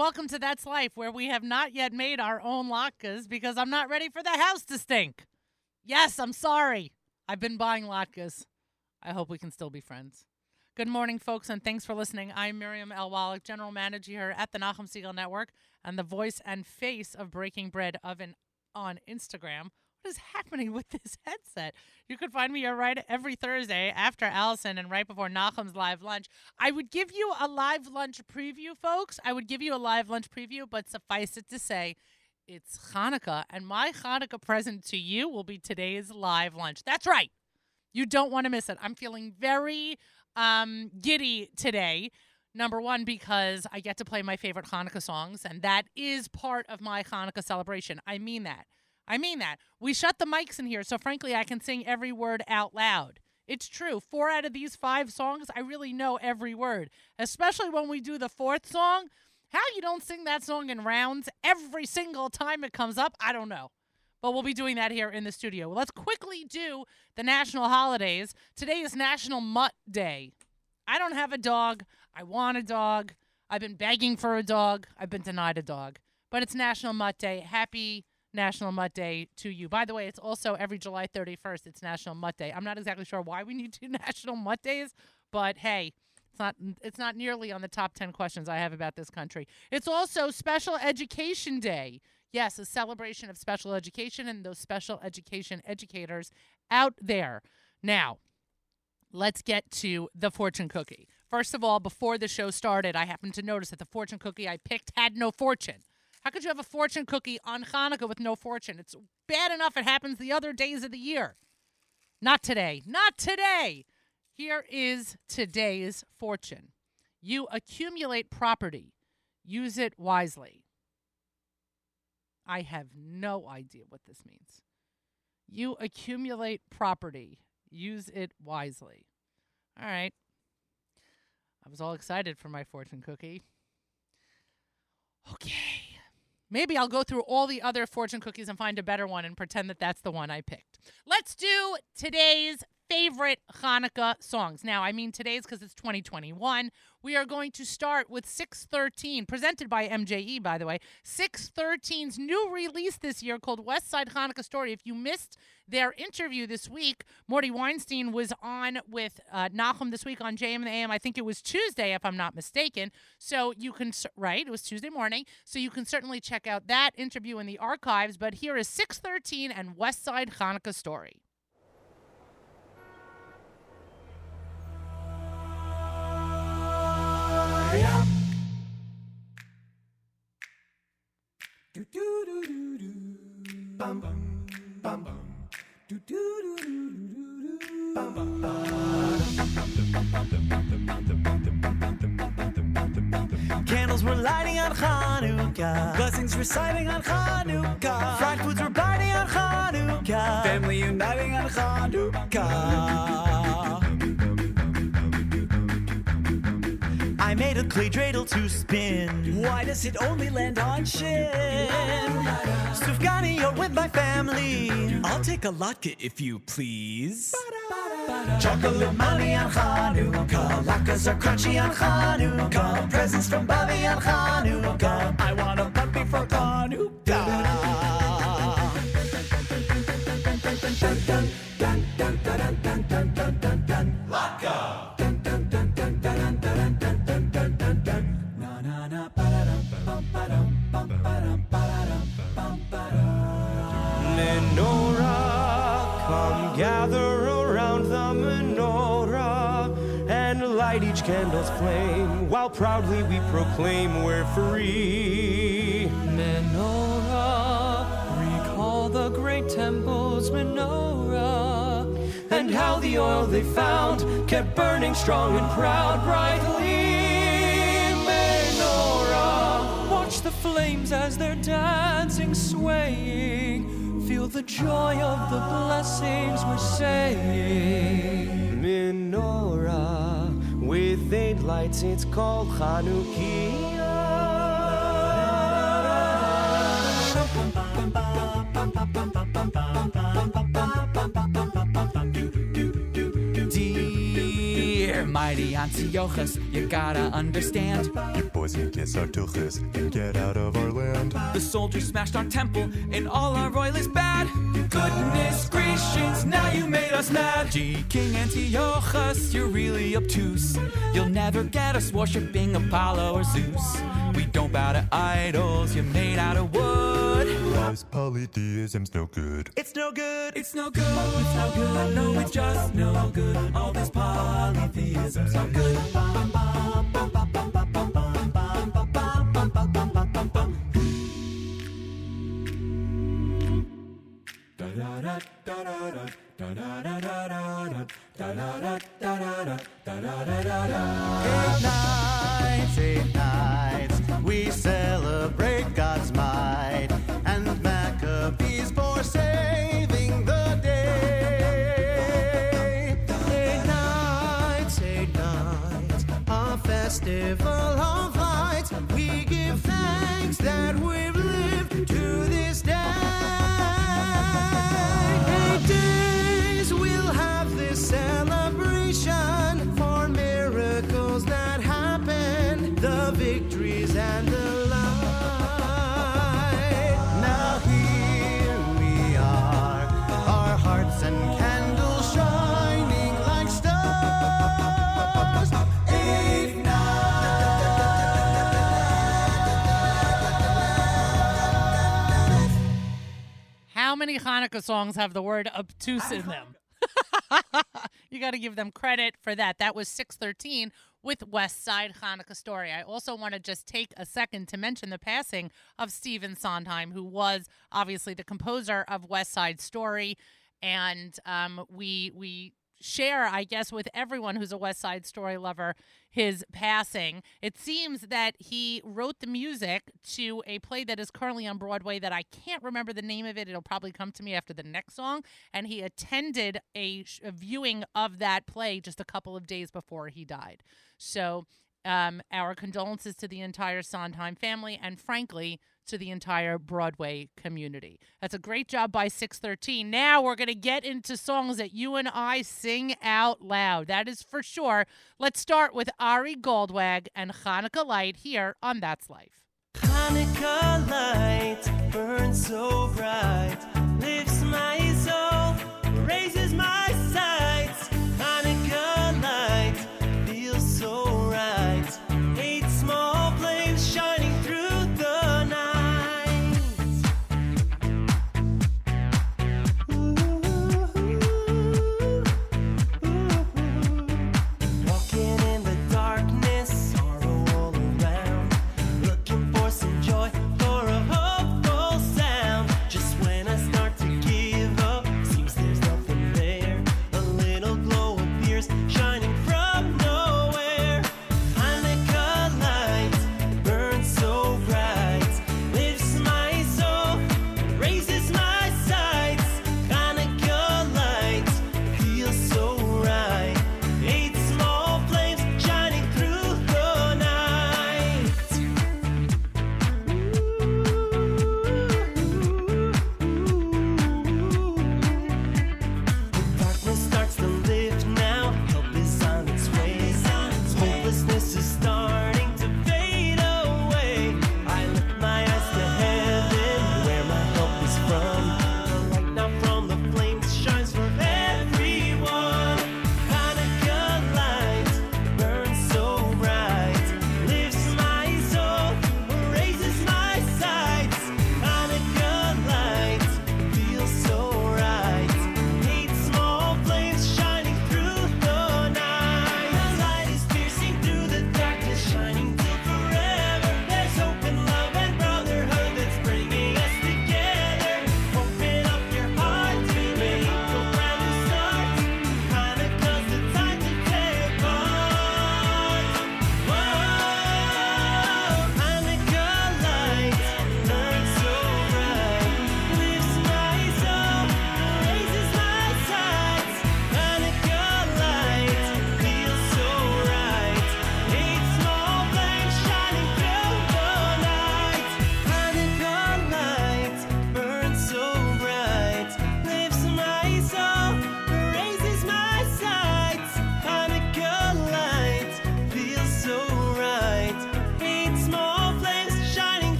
welcome to That's Life, where we have not yet made our own latkes because I'm not ready for the house to stink. Yes, I'm sorry. I've been buying latkes. I hope we can still be friends. Good morning, folks, and thanks for listening. I'm Miriam L. Wallach, General Manager here at the Nachum Segal Network and the voice and face of Breaking Bread Oven on Instagram. What is happening with this headset? You can find me right every Thursday after Allison and right before Nachum's live lunch. I would give you a live lunch preview, folks. I would give you a live lunch preview, but suffice it to say, it's Hanukkah, and my Hanukkah present to you will be today's live lunch. That's right. You don't want to miss it. I'm feeling very um, giddy today. Number one, because I get to play my favorite Hanukkah songs, and that is part of my Hanukkah celebration. I mean that. I mean that. We shut the mics in here, so frankly, I can sing every word out loud. It's true. Four out of these five songs, I really know every word, especially when we do the fourth song. How you don't sing that song in rounds every single time it comes up, I don't know. But we'll be doing that here in the studio. Well, let's quickly do the national holidays. Today is National Mutt Day. I don't have a dog. I want a dog. I've been begging for a dog. I've been denied a dog. But it's National Mutt Day. Happy National Mutt Day to you. By the way, it's also every July 31st. It's National Mutt Day. I'm not exactly sure why we need two National Mutt Days, but hey, it's not it's not nearly on the top 10 questions I have about this country. It's also Special Education Day. Yes, a celebration of special education and those special education educators out there. Now, let's get to the fortune cookie. First of all, before the show started, I happened to notice that the fortune cookie I picked had no fortune. How could you have a fortune cookie on Hanukkah with no fortune? It's bad enough it happens the other days of the year. Not today. Not today. Here is today's fortune. You accumulate property, use it wisely. I have no idea what this means. You accumulate property, use it wisely. All right. I was all excited for my fortune cookie. Okay. Maybe I'll go through all the other fortune cookies and find a better one and pretend that that's the one I picked. Let's do today's favorite Hanukkah songs. Now, I mean today's because it's 2021. We are going to start with 613, presented by MJE, by the way. 613's new release this year called West Side Hanukkah Story. If you missed their interview this week, Morty Weinstein was on with uh, Nachum this week on JM in the AM. I think it was Tuesday, if I'm not mistaken. So you can, right, it was Tuesday morning. So you can certainly check out that interview in the archives. But here is 613 and West Side Hanukkah Story. Do do do do do bum bum bum bum do do do do do do bum bum Candles were lighting on Hanukkah. Blessings reciting on Hanukkah. Fried foods were biting on Hanukkah. Family uniting on Hanukkah. Made a clay dreidel to spin. Why does it only land on shin? Sufganiyot with my family. I'll take a latke if you please. Chocolate money on Hanukkah. Latkes are crunchy on Hanukkah. Presents from Bobby on Hanukkah. I want a puppy for Hanukkah. Candle's flame while proudly we proclaim we're free. Menorah, recall the great temple's menorah, and how the oil they found kept burning strong and proud brightly. Menorah, watch the flames as they're dancing, swaying. Feel the joy of the blessings we're saying. Menorah, with eight lights, it's called Chanukiah. Antiochus, you gotta understand. You boys can kiss our tuchus and get out of our land. The soldiers smashed our temple, and all our oil is bad. Goodness gracious, now you made us mad. Gee, King Antiochus, you're really obtuse. You'll never get us worshipping Apollo or Zeus. We don't bow to idols, you're made out of wood. Guys, polytheism's no good. It's no good. It's no good. It's no good. No, it's just no good. All this polytheism's no good. Many Hanukkah songs have the word obtuse in them? you got to give them credit for that. That was 613 with West Side Hanukkah Story. I also want to just take a second to mention the passing of Stephen Sondheim, who was obviously the composer of West Side Story. And um, we we share, I guess, with everyone who's a West Side Story lover, his passing. It seems that he wrote the music to a play that is currently on Broadway that I can't remember the name of it. It'll probably come to me after the next song. And he attended a, sh- a viewing of that play just a couple of days before he died. So, um, our condolences to the entire Sondheim family and, frankly, to the entire Broadway community. That's a great job by 613. Now we're going to get into songs that you and I sing out loud. That is for sure. Let's start with Ari Goldwag and Hanukkah Light here on That's Life. Hanukkah light burns so bright, lifts my soul, raises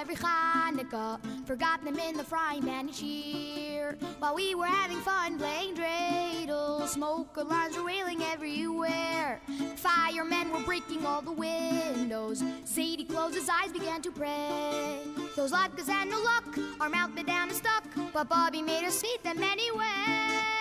every Hanukkah forgot them in the frying pan each year. While we were having fun playing dreidel, smoke alarms were wailing everywhere. Firemen were breaking all the windows. Zaidy closed his eyes, began to pray. Those latkes had no luck, our mouth bit down and stuck, but Bobby made us eat them anyway.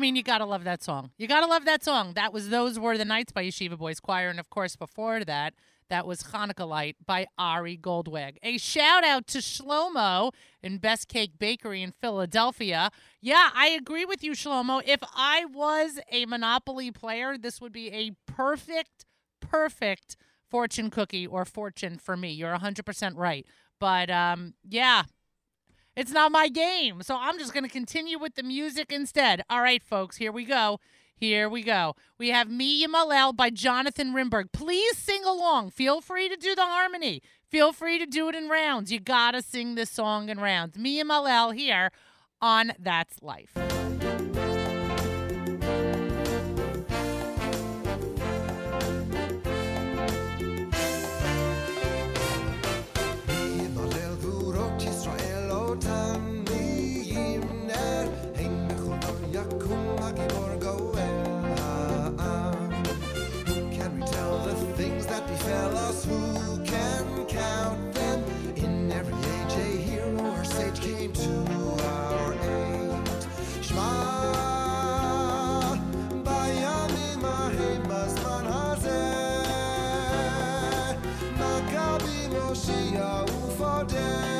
Mean, you gotta love that song. You gotta love that song. That was "Those Were the Nights" by Yeshiva Boys Choir, and of course, before that, that was Hanukkah Light by Ari Goldwag. A shout out to Shlomo in Best Cake Bakery in Philadelphia. Yeah, I agree with you, Shlomo. If I was a Monopoly player, this would be a perfect, perfect fortune cookie or fortune for me. You're 100% right. But um, yeah, it's not my game. So I'm just going to continue with the music instead. All right, folks, here we go. Here we go. We have Me Malel by Jonathan Rimberg. Please sing along. Feel free to do the harmony. Feel free to do it in rounds. You got to sing this song in rounds. Me Malel here on That's Life. Hazeh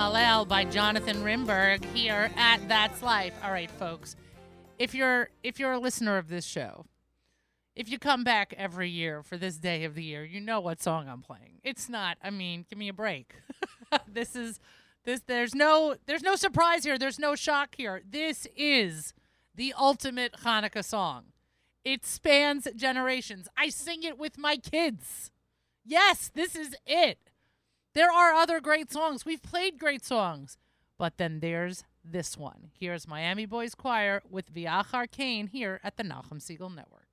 Malel by Jonathan Rimberg here at That's Life. All right, folks. If you're if you're a listener of this show, if you come back every year for this day of the year, you know what song I'm playing. It's not, I mean, give me a break. this is this there's no there's no surprise here. There's no shock here. This is the ultimate Hanukkah song. It spans generations. I sing it with my kids. Yes, this is it. There are other great songs. We've played great songs. But then there's this one. Here's Miami Boys Choir with Viach Arcane here at the Nachum Segal Network.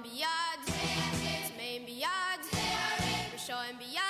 Ravin biyad, Tmeim biyad, Rishoim biyad. Kavu,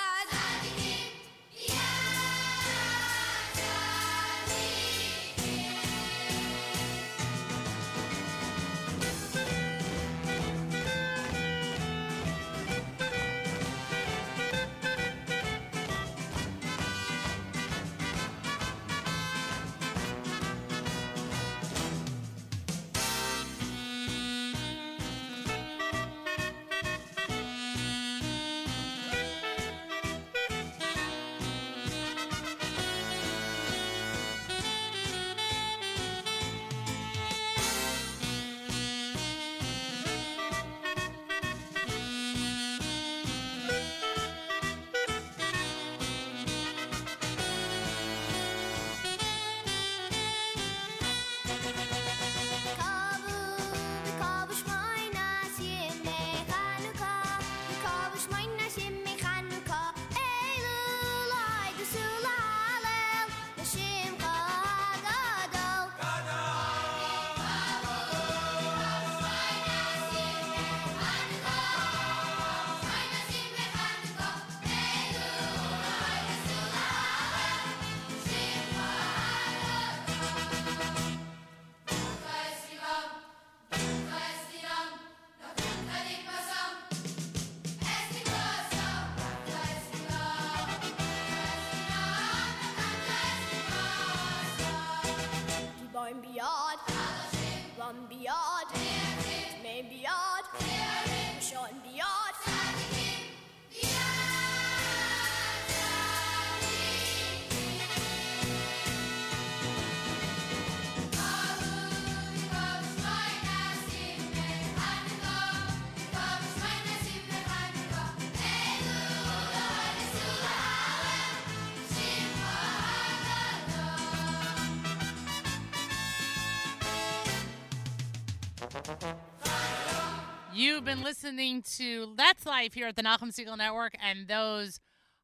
You've been listening to That's Life here at the Nachum Segal Network, and those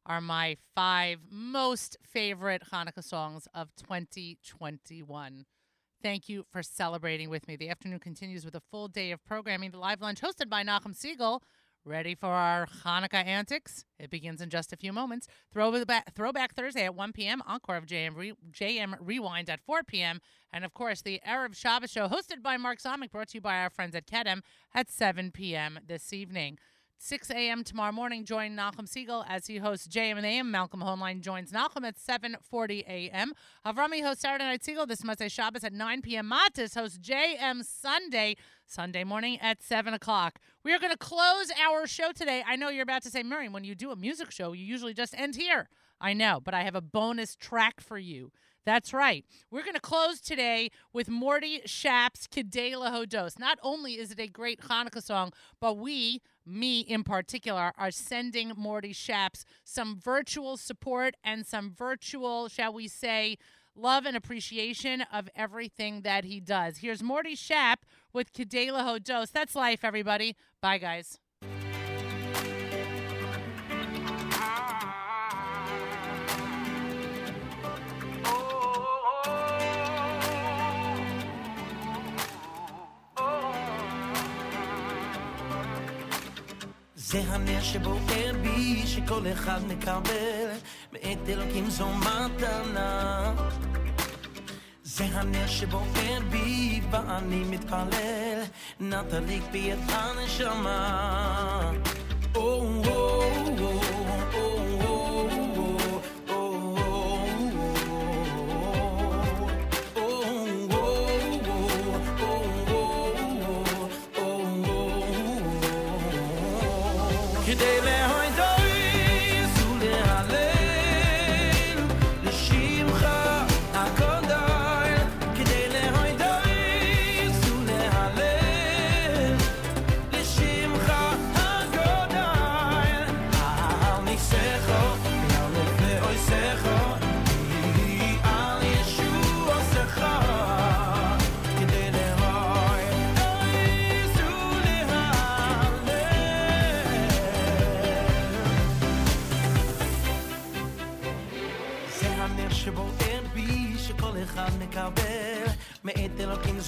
are my five most favorite Hanukkah songs of 2021. Thank you for celebrating with me. The afternoon continues with a full day of programming. The live lunch hosted by Nachum Segal. Ready for our Hanukkah antics? It begins in just a few moments. Throwback, Throwback Thursday at 1 p.m. Encore of JM, JM Rewind at 4 p.m. And of course, the Erev Shabbos show hosted by Mark Zomick, brought to you by our friends at Kedem at 7 p.m. this evening. 6 a.m. tomorrow morning, join Nachum Segal as he hosts JM and AM. Malcolm Hoenlein joins Nachum at 7.40 a.m. Avrami hosts Saturday Night Segal this Motzei Shabbos at 9 p.m. Matis hosts JM Sunday, Sunday morning at 7 o'clock. We are going to close our show today. I know you're about to say, Miriam, when you do a music show, you usually just end here. I know, but I have a bonus track for you. That's right. We're going to close today with Morty Shap's Kidei Lahodos. Not only is it a great Hanukkah song, but we, me in particular, are sending Morty Shaps some virtual support and some virtual, shall we say, love and appreciation of everything that he does. Here's Morty Shap with Kidei Lahodos. That's life, everybody. Bye, guys. זה הנר שבוער בי, שכל אחד מקבל מאת אלוקים זו מתנה. זה הנר שבוער בי, ואני מתפלל, נא תדליק בי את הנשמה.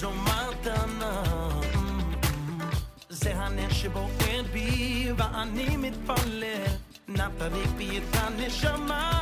מקבל, מאת אלוקים זו מתנה. זה הנר שבוער בי ואני מתפלל נתניק בי את הנשמה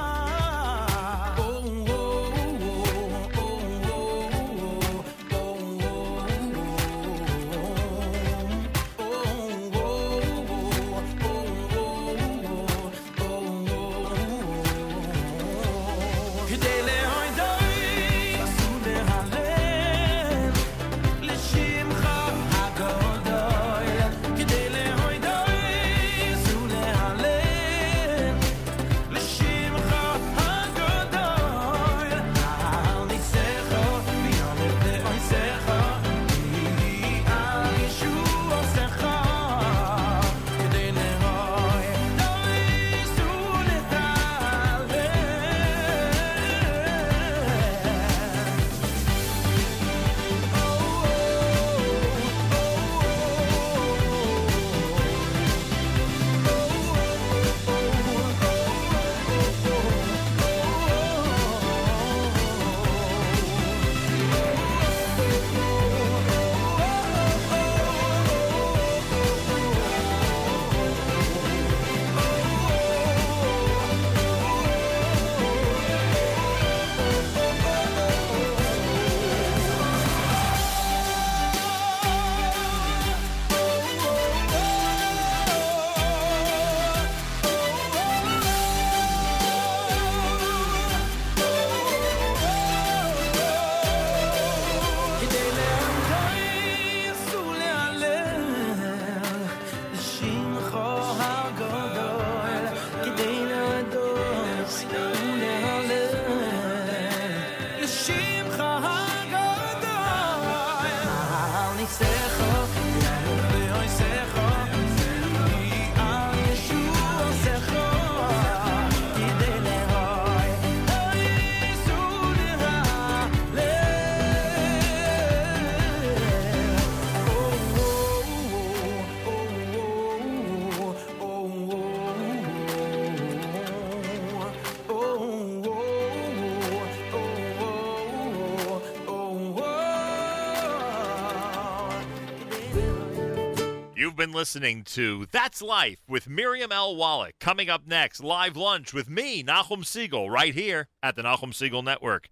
been listening to That's Life with Miriam L. Wallach. Coming up next, live lunch with me, Nachum Segal, right here at the Nachum Segal Network.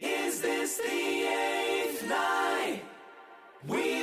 Is this the eighth night? We